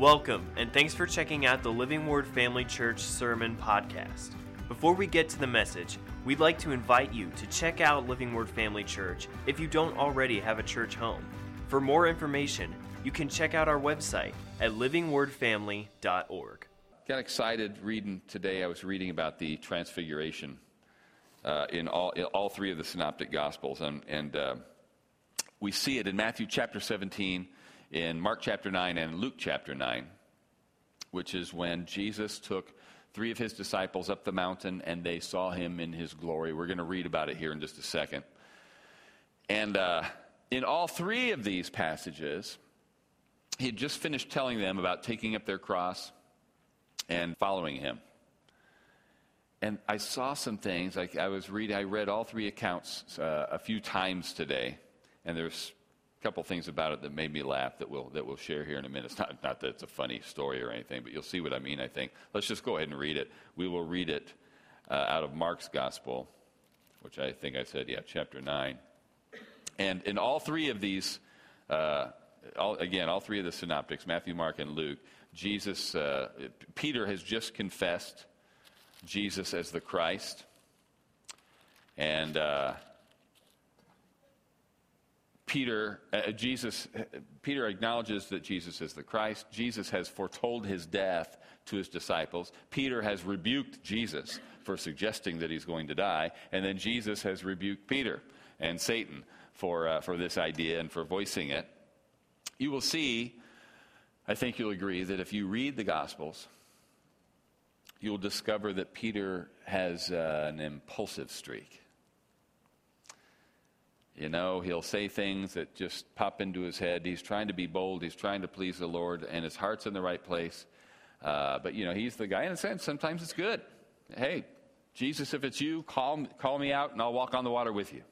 Welcome, and thanks for checking out the Living Word Family Church Sermon Podcast. Before we get to the message, we'd like to invite you to check out Living Word Family Church if you don't already have a church home. For more information, you can check out our website at livingwordfamily.org. Got excited reading today. I was reading about the transfiguration uh, in, all, in all three of the synoptic gospels, and, and uh, we see it in Matthew chapter 17 in Mark chapter 9 and Luke chapter 9, which is when Jesus took three of his disciples up the mountain and they saw him in his glory. We're going to read about it here in just a second. And uh, in all three of these passages, he had just finished telling them about taking up their cross and following him. And I saw some things. I, I was reading, I read all three accounts uh, a few times today, and there's couple things about it that made me laugh that we'll, that we'll share here in a minute. It's not, not that it's a funny story or anything, but you'll see what I mean, I think. Let's just go ahead and read it. We will read it uh, out of Mark's Gospel, which I think I said, yeah, chapter 9. And in all three of these, uh, all, again, all three of the synoptics, Matthew, Mark, and Luke, Jesus, uh, Peter has just confessed Jesus as the Christ. And uh, Peter, uh, Jesus, Peter acknowledges that Jesus is the Christ. Jesus has foretold his death to his disciples. Peter has rebuked Jesus for suggesting that he's going to die. And then Jesus has rebuked Peter and Satan for, uh, for this idea and for voicing it. You will see, I think you'll agree, that if you read the Gospels, you'll discover that Peter has uh, an impulsive streak. You know, he'll say things that just pop into his head. He's trying to be bold. He's trying to please the Lord, and his heart's in the right place. Uh, but, you know, he's the guy, in a sense, sometimes it's good. Hey, Jesus, if it's you, call, call me out, and I'll walk on the water with you.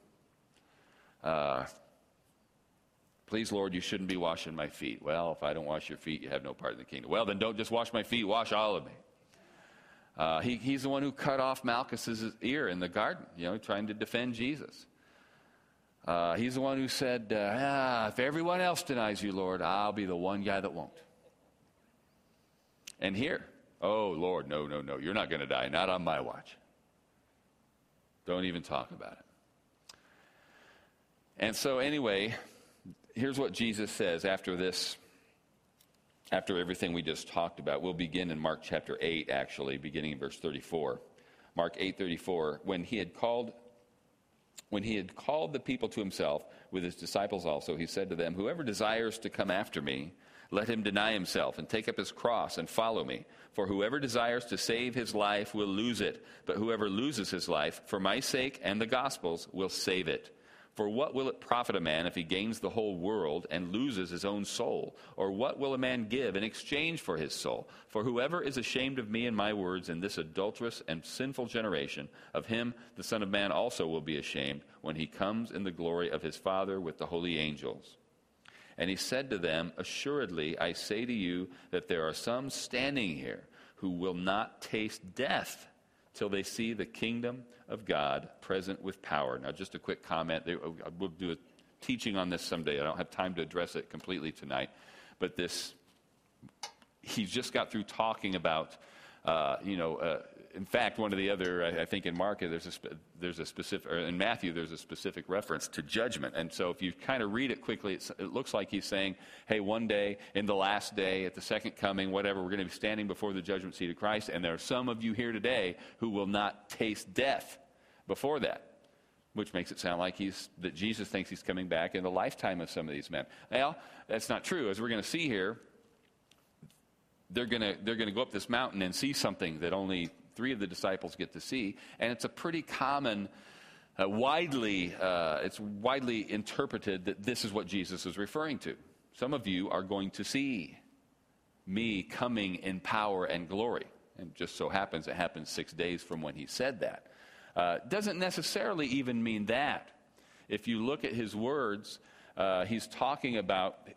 Uh, Please, Lord, you shouldn't be washing my feet. Well, if I don't wash your feet, you have no part in the kingdom. Well, then don't just wash my feet, wash all of me. Uh, he, he's the one who cut off Malchus's ear in the garden, you know, trying to defend Jesus. Uh, he's the one who said, uh, ah, if everyone else denies you, Lord, I'll be the one guy that won't. And here, oh, Lord, no, no, no, you're not going to die, not on my watch. Don't even talk about it. And so, anyway, here's what Jesus says after this, after everything we just talked about. We'll begin in Mark chapter 8, actually, beginning in verse 34. Mark 8:34, when he had called when he had called the people to himself with his disciples also, he said to them, Whoever desires to come after me, let him deny himself and take up his cross and follow me. For whoever desires to save his life will lose it, but whoever loses his life for my sake and the gospel's will save it. For what will it profit a man if he gains the whole world and loses his own soul? Or what will a man give in exchange for his soul? For whoever is ashamed of me and my words in this adulterous and sinful generation, of him the Son of Man also will be ashamed when he comes in the glory of his Father with the holy angels. And he said to them, Assuredly, I say to you that there are some standing here who will not taste death till they see the kingdom of God present with power. Now, just a quick comment. We'll do a teaching on this someday. I don't have time to address it completely tonight. But this, he's just got through talking about, uh, you know, uh, in fact, one of the other, I, I think in Mark, there's a, there's a specific, in Matthew, there's a specific reference to judgment. And so if you kind of read it quickly, it looks like he's saying, hey, one day, in the last day, at the second coming, whatever, we're going to be standing before the judgment seat of Christ. And there are some of you here today who will not taste death before that. Which makes it sound like he's, that Jesus thinks he's coming back in the lifetime of some of these men. Well, that's not true. As we're going to see here, they're going to they're going to go up this mountain and see something that only three of the disciples get to see. And it's a pretty common, uh, widely, uh, it's widely interpreted that this is what Jesus is referring to. Some of you are going to see me coming in power and glory. And just so happens it happens six days from when he said that. Uh, doesn't necessarily even mean that. If you look at his words, uh, he's talking about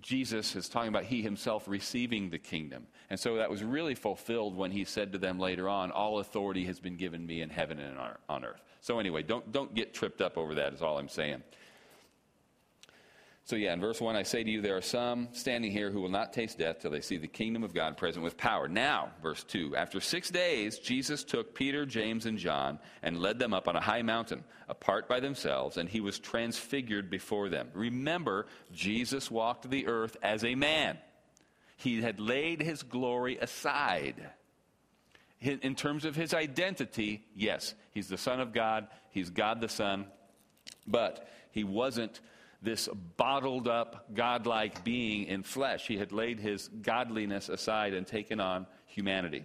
Jesus is talking about he himself receiving the kingdom. And so that was really fulfilled when he said to them later on, All authority has been given me in heaven and on earth. So, anyway, don't, don't get tripped up over that, is all I'm saying. So, yeah, in verse 1, I say to you, there are some standing here who will not taste death till they see the kingdom of God present with power. Now, verse 2, after six days, Jesus took Peter, James, and John and led them up on a high mountain, apart by themselves, and he was transfigured before them. Remember, Jesus walked the earth as a man, he had laid his glory aside. In terms of his identity, yes, he's the Son of God, he's God the Son, but he wasn't this bottled up, godlike being in flesh. He had laid his godliness aside and taken on humanity.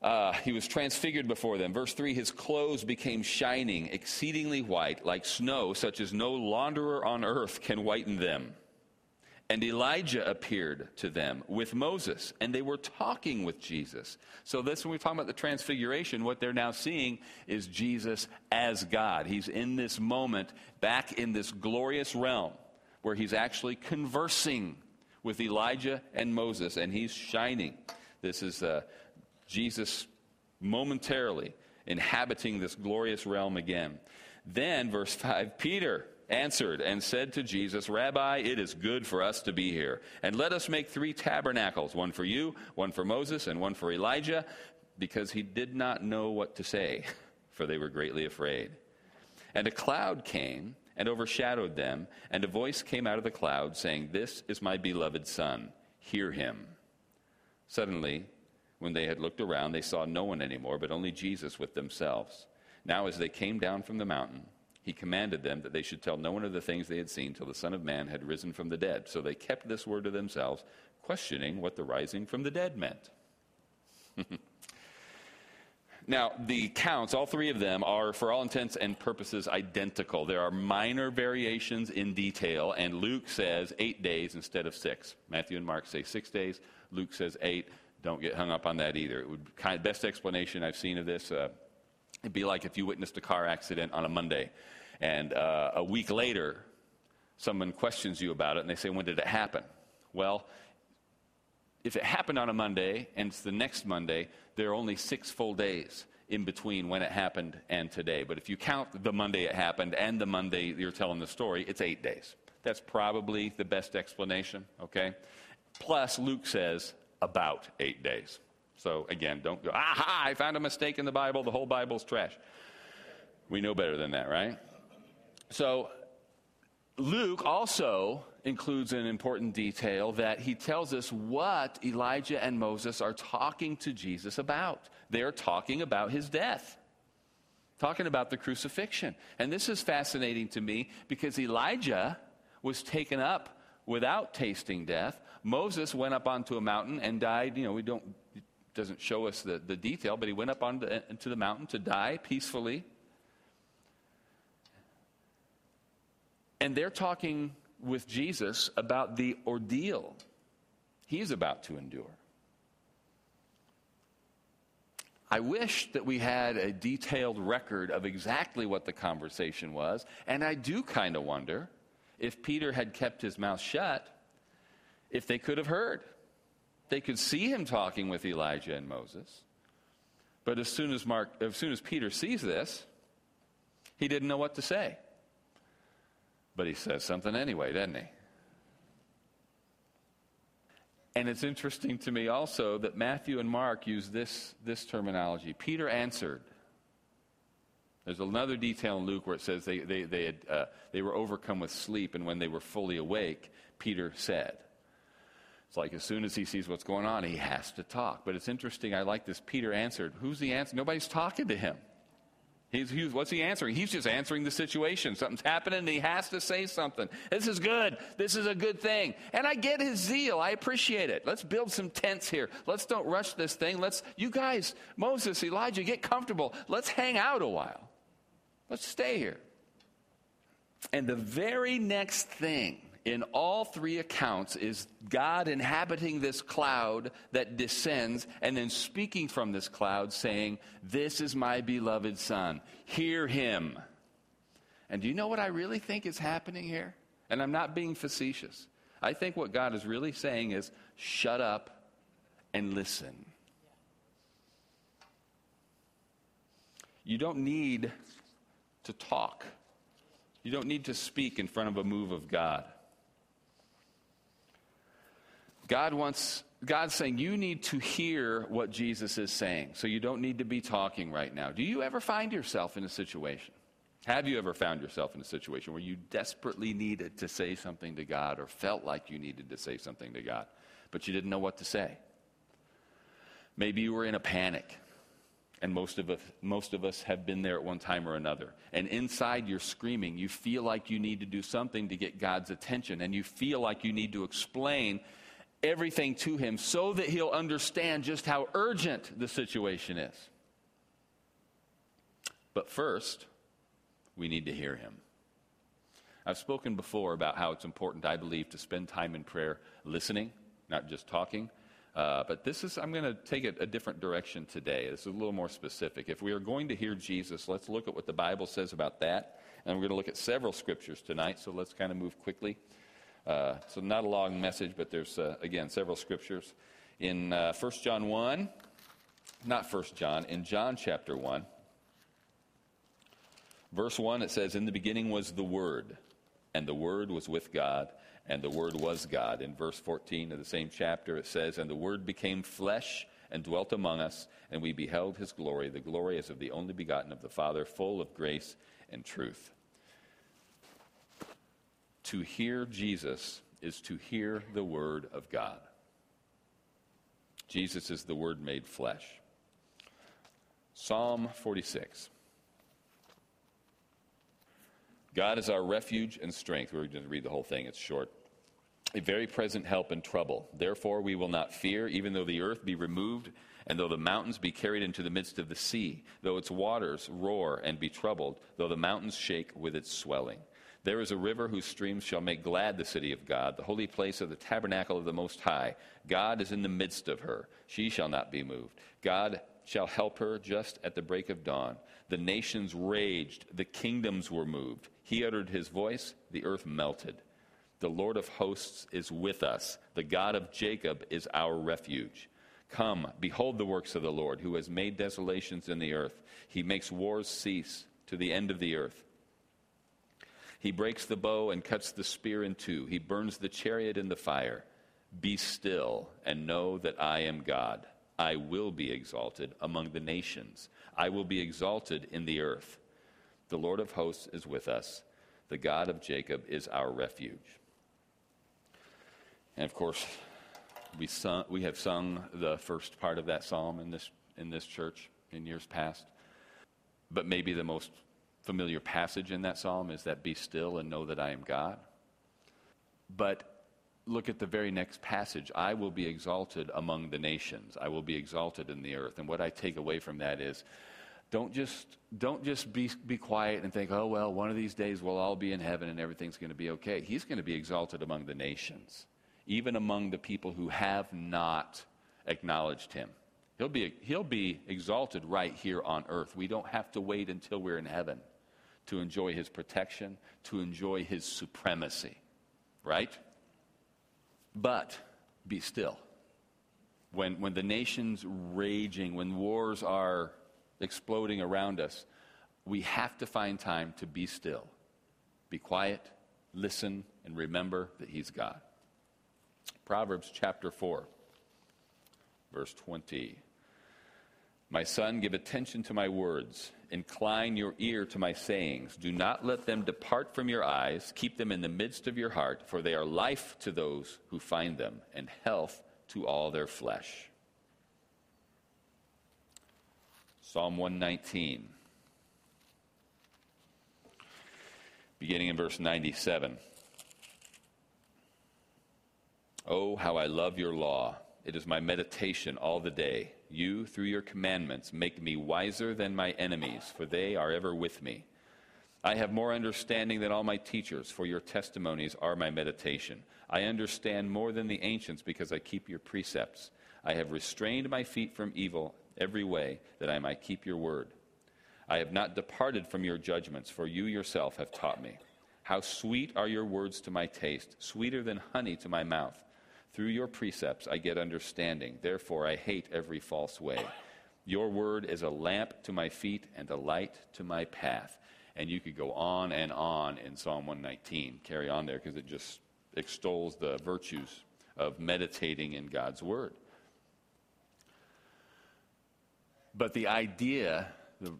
Uh, he was transfigured before them. Verse 3 His clothes became shining, exceedingly white, like snow, such as no launderer on earth can whiten them. And Elijah appeared to them with Moses, and they were talking with Jesus. So, this, when we talk about the transfiguration, what they're now seeing is Jesus as God. He's in this moment, back in this glorious realm, where he's actually conversing with Elijah and Moses, and he's shining. This is uh, Jesus momentarily inhabiting this glorious realm again. Then, verse 5 Peter answered and said to Jesus, Rabbi, it is good for us to be here. And let us make three tabernacles one for you, one for Moses, and one for Elijah, because he did not know what to say, for they were greatly afraid. And a cloud came and overshadowed them, and a voice came out of the cloud, saying, This is my beloved Son, hear him. Suddenly, when they had looked around, they saw no one anymore, but only Jesus with themselves. Now, as they came down from the mountain, he commanded them that they should tell no one of the things they had seen till the Son of Man had risen from the dead. So they kept this word to themselves, questioning what the rising from the dead meant. now, the counts, all three of them, are, for all intents and purposes, identical. There are minor variations in detail, and Luke says eight days instead of six. Matthew and Mark say six days, Luke says eight. Don't get hung up on that either. It would kind of, best explanation I've seen of this. Uh, It'd be like if you witnessed a car accident on a Monday, and uh, a week later, someone questions you about it, and they say, When did it happen? Well, if it happened on a Monday and it's the next Monday, there are only six full days in between when it happened and today. But if you count the Monday it happened and the Monday you're telling the story, it's eight days. That's probably the best explanation, okay? Plus, Luke says about eight days. So again, don't go, aha, I found a mistake in the Bible, the whole Bible's trash. We know better than that, right? So Luke also includes an important detail that he tells us what Elijah and Moses are talking to Jesus about. They're talking about his death, talking about the crucifixion. And this is fascinating to me because Elijah was taken up without tasting death. Moses went up onto a mountain and died. You know, we don't doesn't show us the, the detail, but he went up onto the, the mountain to die peacefully. And they're talking with Jesus about the ordeal he's about to endure. I wish that we had a detailed record of exactly what the conversation was, and I do kind of wonder if Peter had kept his mouth shut, if they could have heard. They could see him talking with Elijah and Moses. But as soon as, Mark, as soon as Peter sees this, he didn't know what to say. But he says something anyway, doesn't he? And it's interesting to me also that Matthew and Mark use this, this terminology. Peter answered. There's another detail in Luke where it says they, they, they, had, uh, they were overcome with sleep, and when they were fully awake, Peter said. It's like as soon as he sees what's going on, he has to talk. But it's interesting. I like this. Peter answered. Who's the answer? Nobody's talking to him. He's, he's, what's he answering? He's just answering the situation. Something's happening and he has to say something. This is good. This is a good thing. And I get his zeal. I appreciate it. Let's build some tents here. Let's don't rush this thing. Let's, you guys, Moses, Elijah, get comfortable. Let's hang out a while. Let's stay here. And the very next thing in all three accounts is God inhabiting this cloud that descends and then speaking from this cloud saying, This is my beloved Son. Hear him. And do you know what I really think is happening here? And I'm not being facetious. I think what God is really saying is, Shut up and listen. You don't need to talk. You don't need to speak in front of a move of God. God wants, God's saying you need to hear what Jesus is saying. So you don't need to be talking right now. Do you ever find yourself in a situation? Have you ever found yourself in a situation where you desperately needed to say something to God or felt like you needed to say something to God, but you didn't know what to say? Maybe you were in a panic. And most of, us, most of us have been there at one time or another. And inside you're screaming. You feel like you need to do something to get God's attention. And you feel like you need to explain everything to Him so that He'll understand just how urgent the situation is. But first, we need to hear Him. I've spoken before about how it's important, I believe, to spend time in prayer listening, not just talking. Uh, but this is, I'm going to take it a different direction today. This is a little more specific. If we are going to hear Jesus, let's look at what the Bible says about that. And we're going to look at several scriptures tonight, so let's kind of move quickly. Uh, so, not a long message, but there's, uh, again, several scriptures. In uh, 1 John 1, not 1 John, in John chapter 1, verse 1, it says, In the beginning was the Word, and the Word was with God and the Word was God. In verse 14 of the same chapter, it says, And the Word became flesh and dwelt among us, and we beheld his glory, the glory as of the only begotten of the Father, full of grace and truth. To hear Jesus is to hear the Word of God. Jesus is the Word made flesh. Psalm 46. God is our refuge and strength. We're going to read the whole thing, it's short. A very present help in trouble. Therefore, we will not fear, even though the earth be removed, and though the mountains be carried into the midst of the sea, though its waters roar and be troubled, though the mountains shake with its swelling. There is a river whose streams shall make glad the city of God, the holy place of the tabernacle of the Most High. God is in the midst of her. She shall not be moved. God shall help her just at the break of dawn. The nations raged, the kingdoms were moved. He uttered his voice, the earth melted. The Lord of hosts is with us. The God of Jacob is our refuge. Come, behold the works of the Lord, who has made desolations in the earth. He makes wars cease to the end of the earth. He breaks the bow and cuts the spear in two. He burns the chariot in the fire. Be still and know that I am God. I will be exalted among the nations. I will be exalted in the earth. The Lord of hosts is with us. The God of Jacob is our refuge. And of course, we, sung, we have sung the first part of that psalm in this, in this church in years past. But maybe the most familiar passage in that psalm is that be still and know that I am God. But look at the very next passage I will be exalted among the nations, I will be exalted in the earth. And what I take away from that is don't just, don't just be, be quiet and think, oh, well, one of these days we'll all be in heaven and everything's going to be okay. He's going to be exalted among the nations, even among the people who have not acknowledged him. He'll be, he'll be exalted right here on earth. We don't have to wait until we're in heaven to enjoy his protection, to enjoy his supremacy, right? But be still. When, when the nation's raging, when wars are exploding around us, we have to find time to be still, be quiet, listen, and remember that He's God. Proverbs chapter 4, verse 20. My son, give attention to my words. Incline your ear to my sayings. Do not let them depart from your eyes. Keep them in the midst of your heart, for they are life to those who find them, and health to all their flesh. Psalm 119, beginning in verse 97. Oh, how I love your law! It is my meditation all the day. You, through your commandments, make me wiser than my enemies, for they are ever with me. I have more understanding than all my teachers, for your testimonies are my meditation. I understand more than the ancients because I keep your precepts. I have restrained my feet from evil every way, that I might keep your word. I have not departed from your judgments, for you yourself have taught me. How sweet are your words to my taste, sweeter than honey to my mouth. Through your precepts I get understanding, therefore I hate every false way. Your word is a lamp to my feet and a light to my path. And you could go on and on in Psalm 119. Carry on there because it just extols the virtues of meditating in God's Word. But the idea, the,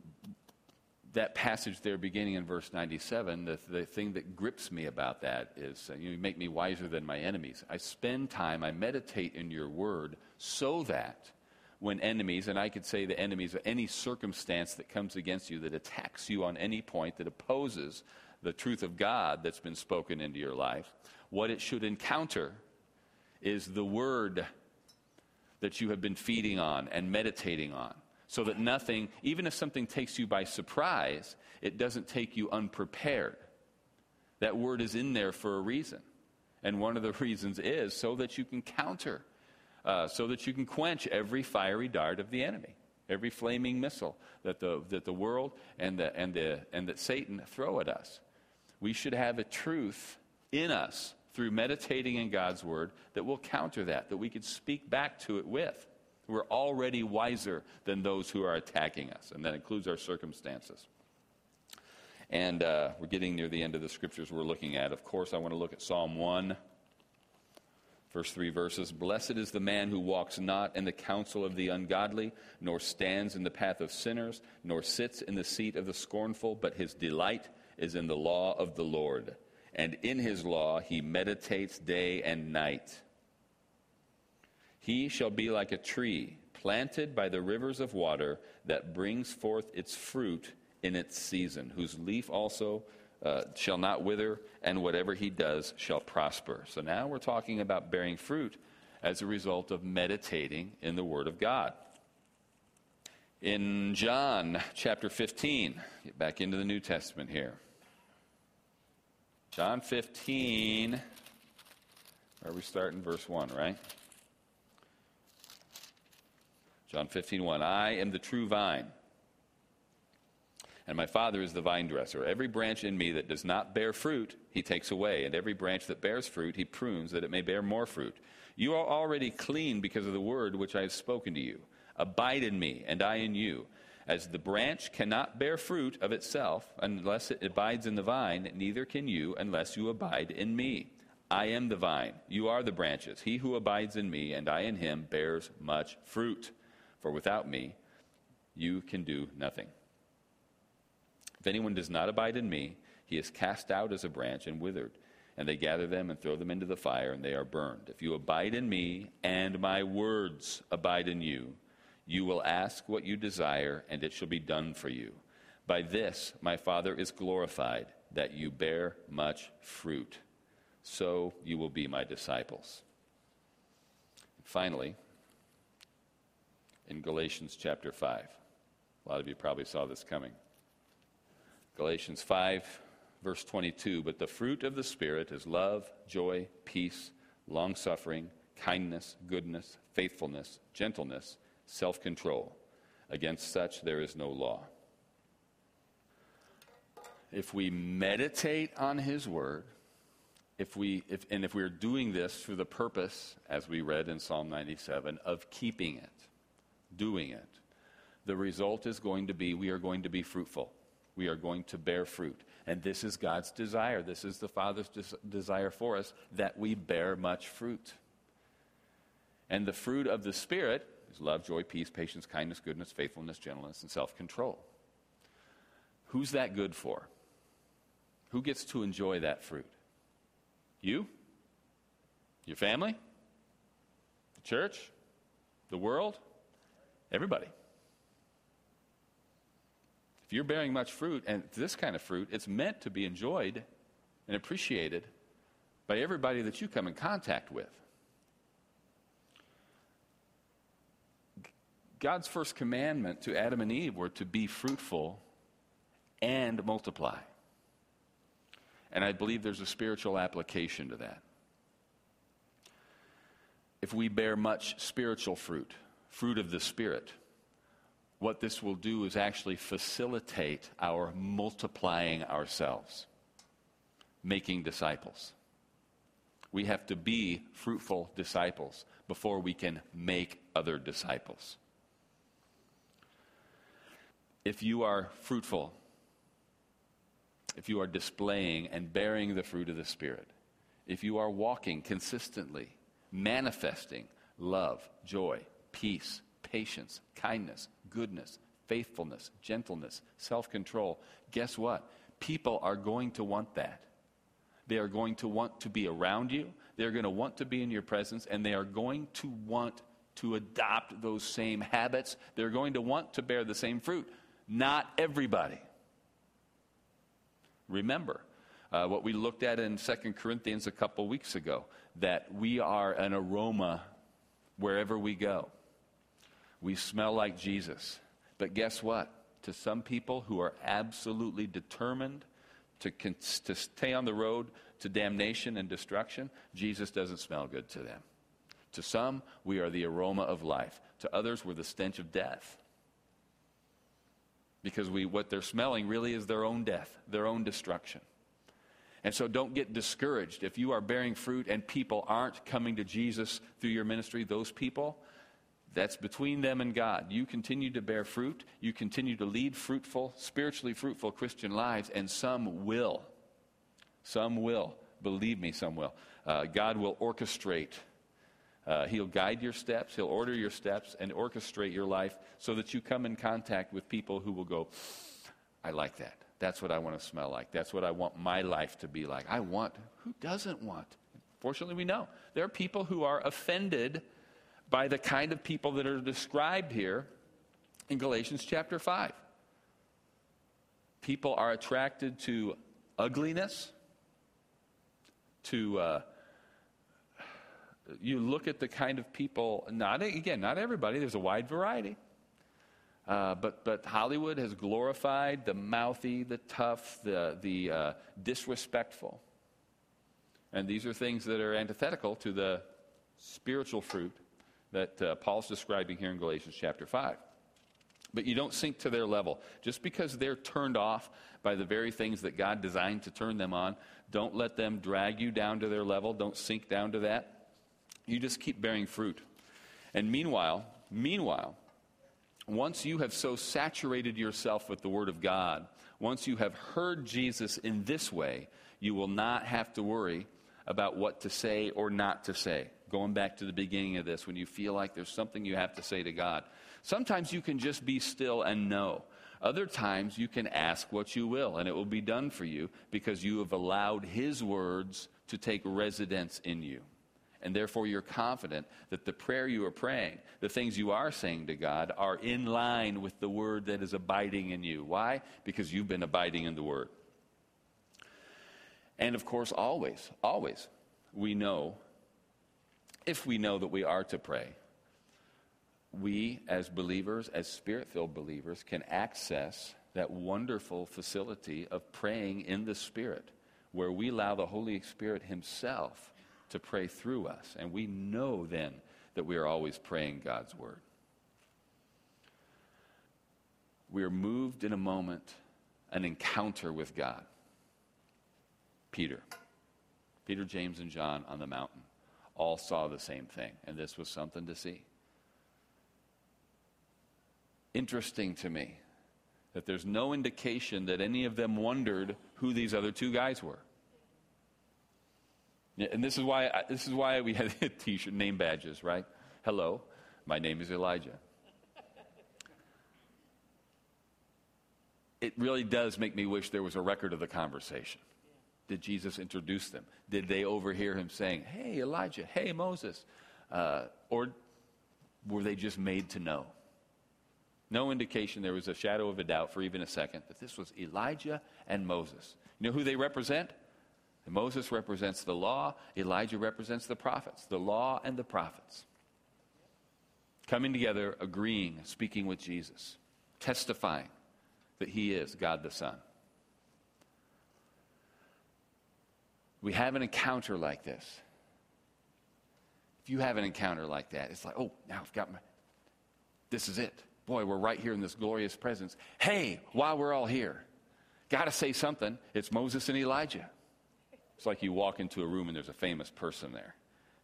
that passage there beginning in verse 97, the, the thing that grips me about that is uh, you make me wiser than my enemies. I spend time, I meditate in your word so that when enemies, and I could say the enemies of any circumstance that comes against you, that attacks you on any point, that opposes the truth of God that's been spoken into your life, what it should encounter is the word that you have been feeding on and meditating on so that nothing, even if something takes you by surprise, it doesn't take you unprepared. That word is in there for a reason. And one of the reasons is so that you can counter, uh, so that you can quench every fiery dart of the enemy, every flaming missile that the, that the world and, the, and, the, and that Satan throw at us. We should have a truth in us through meditating in God's word that will counter that, that we could speak back to it with. We're already wiser than those who are attacking us, and that includes our circumstances. And uh, we're getting near the end of the scriptures we're looking at. Of course, I want to look at Psalm 1, first three verses. Blessed is the man who walks not in the counsel of the ungodly, nor stands in the path of sinners, nor sits in the seat of the scornful, but his delight is in the law of the Lord. And in his law he meditates day and night. He shall be like a tree planted by the rivers of water that brings forth its fruit in its season, whose leaf also uh, shall not wither, and whatever he does shall prosper. So now we're talking about bearing fruit as a result of meditating in the Word of God. In John chapter 15, get back into the New Testament here. John 15, where we start in verse 1, right? John 15, 1. I am the true vine, and my Father is the vine dresser. Every branch in me that does not bear fruit, he takes away, and every branch that bears fruit, he prunes that it may bear more fruit. You are already clean because of the word which I have spoken to you. Abide in me, and I in you. As the branch cannot bear fruit of itself unless it abides in the vine, neither can you unless you abide in me. I am the vine, you are the branches. He who abides in me, and I in him, bears much fruit for without me, you can do nothing. If anyone does not abide in me, he is cast out as a branch and withered, and they gather them and throw them into the fire, and they are burned. If you abide in me, and my words abide in you, you will ask what you desire, and it shall be done for you. By this my Father is glorified, that you bear much fruit. So you will be my disciples. Finally, in Galatians chapter 5. A lot of you probably saw this coming. Galatians 5, verse 22 But the fruit of the Spirit is love, joy, peace, long suffering, kindness, goodness, faithfulness, gentleness, self control. Against such there is no law. If we meditate on His Word, if we, if, and if we're doing this for the purpose, as we read in Psalm 97, of keeping it, doing it, the result is going to be we are going to be fruitful. We are going to bear fruit. And this is God's desire. This is the Father's des- desire for us that we bear much fruit. And the fruit of the Spirit is love, joy, peace, patience, kindness, goodness, faithfulness, gentleness, and self control. Who's that good for? Who gets to enjoy that fruit? You? Your family? The church? The world? Everybody. If you're bearing much fruit, and this kind of fruit, it's meant to be enjoyed and appreciated by everybody that you come in contact with. God's first commandment to Adam and Eve were to be fruitful and multiply. And I believe there's a spiritual application to that. If we bear much spiritual fruit, fruit of the Spirit. What this will do is actually facilitate our multiplying ourselves, making disciples. We have to be fruitful disciples before we can make other disciples. If you are fruitful, if you are displaying and bearing the fruit of the Spirit, if you are walking consistently manifesting love, joy, peace, patience, kindness, goodness, faithfulness, gentleness, self control. Guess what? People are going to want that. They are going to want to be around you. They're going to want to be in your presence, and they are going to want to adopt those same habits. They're going to want to bear the same fruit. Not everybody. Remember uh, what we looked at in 2 Corinthians a couple weeks ago that we are an aroma wherever we go. We smell like Jesus. But guess what? To some people who are absolutely determined to, to stay on the road to damnation and destruction, Jesus doesn't smell good to them. To some, we are the aroma of life. To others, we're the stench of death. Because we, what they're smelling really is their own death, their own destruction. And so don't get discouraged. If you are bearing fruit and people aren't coming to Jesus through your ministry, those people, that's between them and God. You continue to bear fruit. You continue to lead fruitful, spiritually fruitful Christian lives, and some will. Some will. Believe me, some will. Uh, God will orchestrate. Uh, he'll guide your steps, He'll order your steps, and orchestrate your life so that you come in contact with people who will go, I like that. That's what I want to smell like. That's what I want my life to be like. I want, who doesn't want? Fortunately, we know. There are people who are offended by the kind of people that are described here in Galatians chapter 5. People are attracted to ugliness, to. Uh, you look at the kind of people, not again, not everybody, there's a wide variety. Uh, but, but Hollywood has glorified the mouthy, the tough, the, the uh, disrespectful. And these are things that are antithetical to the spiritual fruit that uh, Paul's describing here in Galatians chapter 5. But you don't sink to their level. Just because they're turned off by the very things that God designed to turn them on, don't let them drag you down to their level. Don't sink down to that. You just keep bearing fruit. And meanwhile, meanwhile, once you have so saturated yourself with the Word of God, once you have heard Jesus in this way, you will not have to worry about what to say or not to say. Going back to the beginning of this, when you feel like there's something you have to say to God, sometimes you can just be still and know. Other times you can ask what you will, and it will be done for you because you have allowed His words to take residence in you and therefore you're confident that the prayer you are praying, the things you are saying to God, are in line with the word that is abiding in you. Why? Because you've been abiding in the word. And of course, always, always, we know, if we know that we are to pray, we as believers, as spirit filled believers, can access that wonderful facility of praying in the Spirit, where we allow the Holy Spirit Himself to pray through us. And we know then that we are always praying God's word. We are moved in a moment, an encounter with God. Peter, Peter, James, and John on the mountain all saw the same thing, and this was something to see. Interesting to me that there's no indication that any of them wondered who these other two guys were. And this is why, this is why we have t-shirt name badges, right? Hello, my name is Elijah. it really does make me wish there was a record of the conversation. Did Jesus introduce them? Did they overhear him saying, Hey, Elijah, hey, Moses? Uh, or were they just made to know? No indication there was a shadow of a doubt for even a second that this was Elijah and Moses. You know who they represent? Moses represents the law, Elijah represents the prophets, the law and the prophets. Coming together, agreeing, speaking with Jesus, testifying that he is God the Son. We have an encounter like this. If you have an encounter like that, it's like, oh, now I've got my, this is it. Boy, we're right here in this glorious presence. Hey, while we're all here, got to say something. It's Moses and Elijah. It's like you walk into a room and there's a famous person there.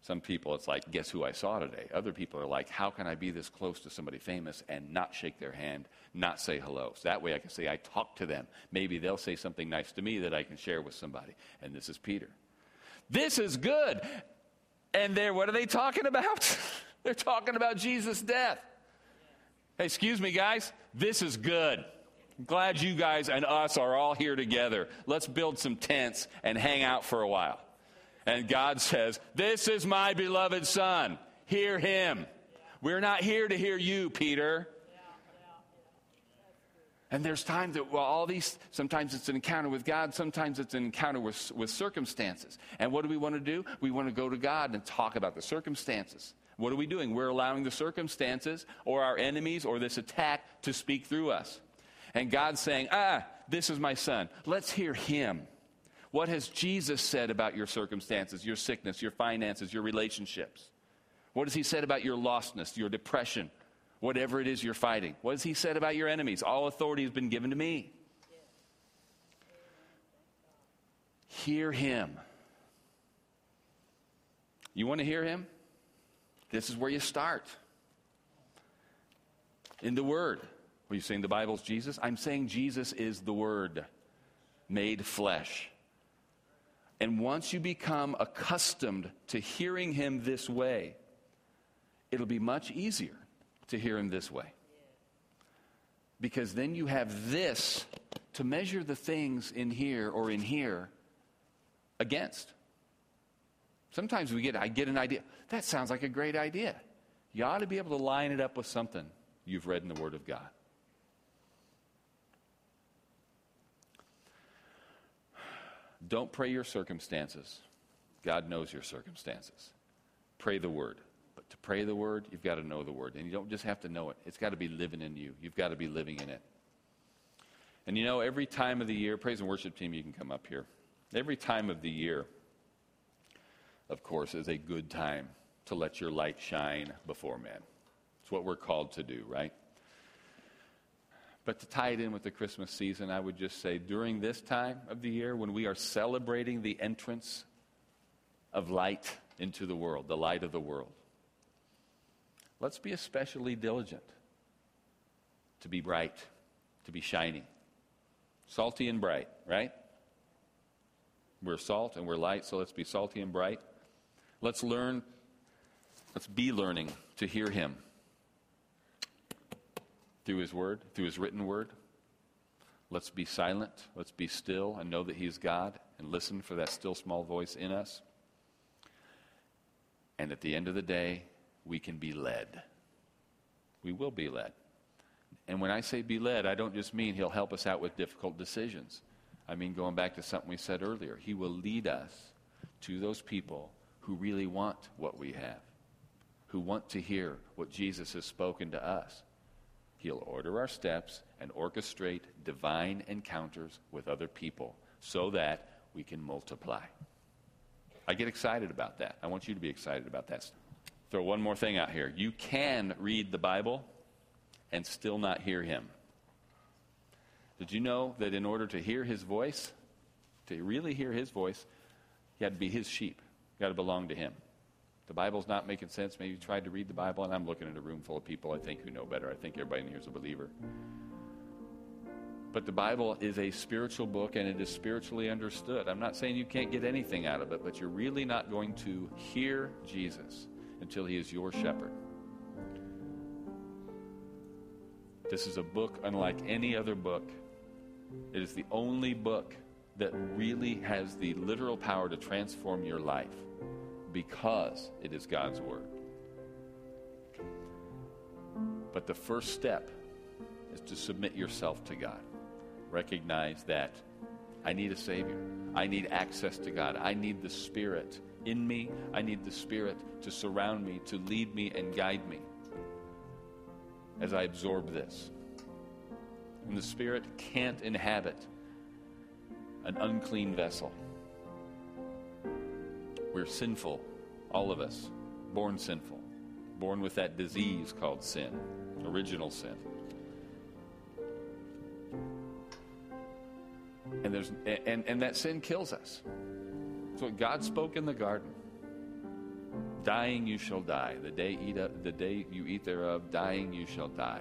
Some people, it's like, guess who I saw today? Other people are like, how can I be this close to somebody famous and not shake their hand, not say hello? So that way I can say, I talked to them. Maybe they'll say something nice to me that I can share with somebody. And this is Peter. This is good. And they're, what are they talking about? they're talking about Jesus' death. Hey, excuse me, guys. This is good. I'm glad you guys and us are all here together. Let's build some tents and hang out for a while. And God says, This is my beloved Son. Hear him. We're not here to hear you, Peter. And there's times that, well, all these, sometimes it's an encounter with God, sometimes it's an encounter with, with circumstances. And what do we want to do? We want to go to God and talk about the circumstances. What are we doing? We're allowing the circumstances or our enemies or this attack to speak through us. And God's saying, ah, this is my son. Let's hear him. What has Jesus said about your circumstances, your sickness, your finances, your relationships? What has he said about your lostness, your depression, whatever it is you're fighting. What has he said about your enemies? All authority has been given to me. Hear him. You want to hear him? This is where you start. In the Word. Are you saying the Bible's Jesus? I'm saying Jesus is the Word made flesh. And once you become accustomed to hearing him this way, it'll be much easier to hear him this way. Because then you have this to measure the things in here or in here against. Sometimes we get, I get an idea. That sounds like a great idea. You ought to be able to line it up with something you've read in the Word of God. Don't pray your circumstances. God knows your circumstances. Pray the Word But to pray the word, you've got to know the word. And you don't just have to know it, it's got to be living in you. You've got to be living in it. And you know, every time of the year, praise and worship team, you can come up here. Every time of the year, of course, is a good time to let your light shine before men. It's what we're called to do, right? But to tie it in with the Christmas season, I would just say during this time of the year, when we are celebrating the entrance of light into the world, the light of the world, let's be especially diligent to be bright, to be shining. Salty and bright, right? We're salt and we're light, so let's be salty and bright. Let's learn, let's be learning to hear Him through His Word, through His written Word. Let's be silent, let's be still and know that He is God and listen for that still small voice in us. And at the end of the day, we can be led. We will be led. And when I say be led, I don't just mean he'll help us out with difficult decisions. I mean, going back to something we said earlier, he will lead us to those people who really want what we have, who want to hear what Jesus has spoken to us. He'll order our steps and orchestrate divine encounters with other people so that we can multiply. I get excited about that. I want you to be excited about that throw one more thing out here. You can read the Bible and still not hear him. Did you know that in order to hear his voice, to really hear his voice, you had to be his sheep. You got to belong to him. The Bible's not making sense. Maybe you tried to read the Bible, and I'm looking at a room full of people I think who know better. I think everybody in here is a believer. But the Bible is a spiritual book and it is spiritually understood. I'm not saying you can't get anything out of it, but you're really not going to hear Jesus until he is your shepherd. This is a book unlike any other book. It is the only book that really has the literal power to transform your life because it is God's Word. But the first step is to submit yourself to God. Recognize that I need a Savior. I need access to God. I need the Spirit in me. I need the Spirit to surround me, to lead me and guide me as I absorb this. And the Spirit can't inhabit an unclean vessel. We're sinful, all of us, born sinful, born with that disease called sin, original sin. And, there's, and, and that sin kills us. It's what God spoke in the garden. Dying you shall die. The day, eat up, the day you eat thereof, dying you shall die.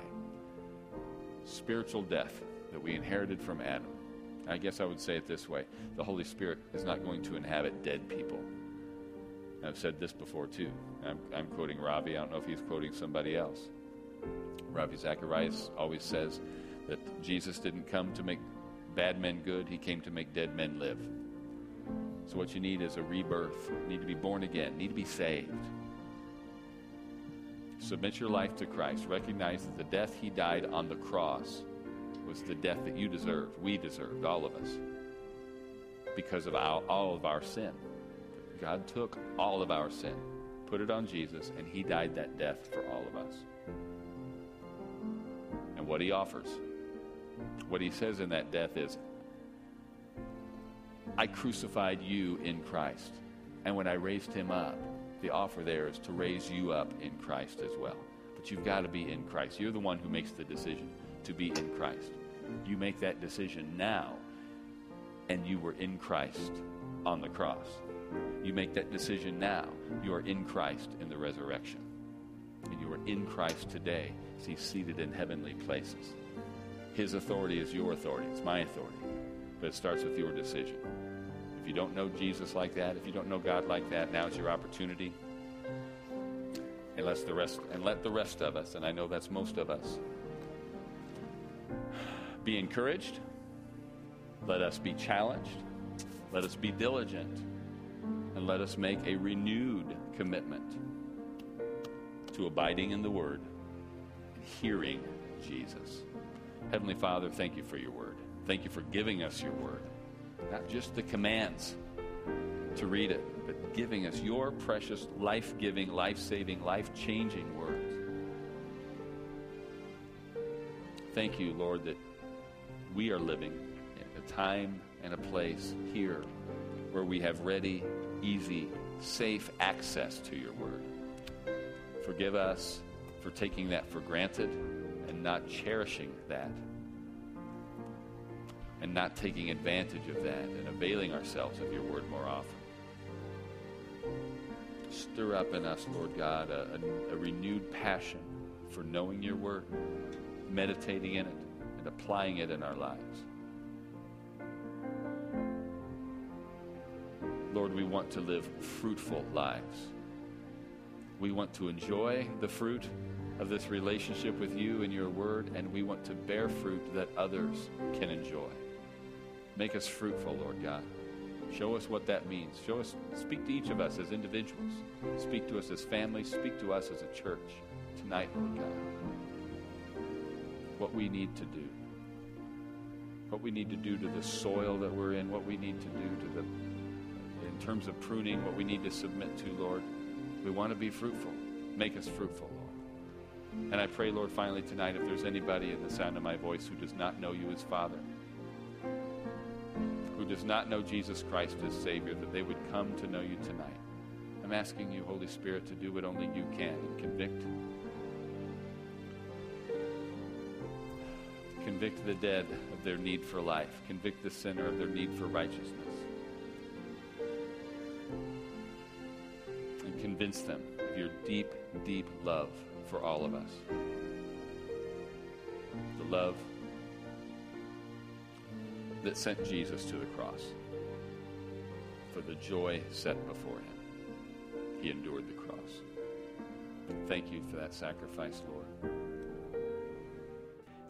Spiritual death that we inherited from Adam. I guess I would say it this way the Holy Spirit is not going to inhabit dead people. I've said this before too. I'm, I'm quoting Ravi. I don't know if he's quoting somebody else. Ravi Zacharias always says that Jesus didn't come to make bad men good, he came to make dead men live. So, what you need is a rebirth. You need to be born again, you need to be saved. Submit your life to Christ. Recognize that the death he died on the cross was the death that you deserved, we deserved, all of us, because of all of our sin. God took all of our sin, put it on Jesus, and he died that death for all of us. And what he offers, what he says in that death is, I crucified you in Christ. And when I raised him up, the offer there is to raise you up in Christ as well. But you've got to be in Christ. You're the one who makes the decision to be in Christ. You make that decision now, and you were in Christ on the cross. You make that decision now. You are in Christ in the resurrection. And you are in Christ today as He's seated in heavenly places. His authority is your authority, it's my authority. But it starts with your decision. If you don't know Jesus like that, if you don't know God like that, now is your opportunity. And let the rest and let the rest of us, and I know that's most of us, be encouraged. Let us be challenged. Let us be diligent. Let us make a renewed commitment to abiding in the Word and hearing Jesus. Heavenly Father, thank you for your Word. Thank you for giving us your Word. Not just the commands to read it, but giving us your precious, life giving, life saving, life changing words. Thank you, Lord, that we are living in a time and a place here where we have ready, easy, safe access to your word. Forgive us for taking that for granted and not cherishing that and not taking advantage of that and availing ourselves of your word more often. Stir up in us, Lord God, a, a, a renewed passion for knowing your word, meditating in it, and applying it in our lives. Lord, we want to live fruitful lives. We want to enjoy the fruit of this relationship with you and your word, and we want to bear fruit that others can enjoy. Make us fruitful, Lord God. Show us what that means. Show us, speak to each of us as individuals. Speak to us as families. Speak to us as a church tonight, Lord God. What we need to do. What we need to do to the soil that we're in. What we need to do to the, in terms of pruning, what we need to submit to, Lord. We want to be fruitful. Make us fruitful, Lord. And I pray, Lord, finally tonight, if there's anybody in the sound of my voice who does not know you as Father, who does not know Jesus Christ as Savior, that they would come to know you tonight. I'm asking you, Holy Spirit, to do what only you can and convict. Convict the dead of their need for life. Convict the sinner of their need for righteousness. Convince them of your deep, deep love for all of us. The love that sent Jesus to the cross. For the joy set before him, he endured the cross. Thank you for that sacrifice, Lord.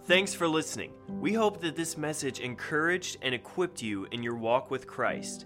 Thanks for listening. We hope that this message encouraged and equipped you in your walk with Christ.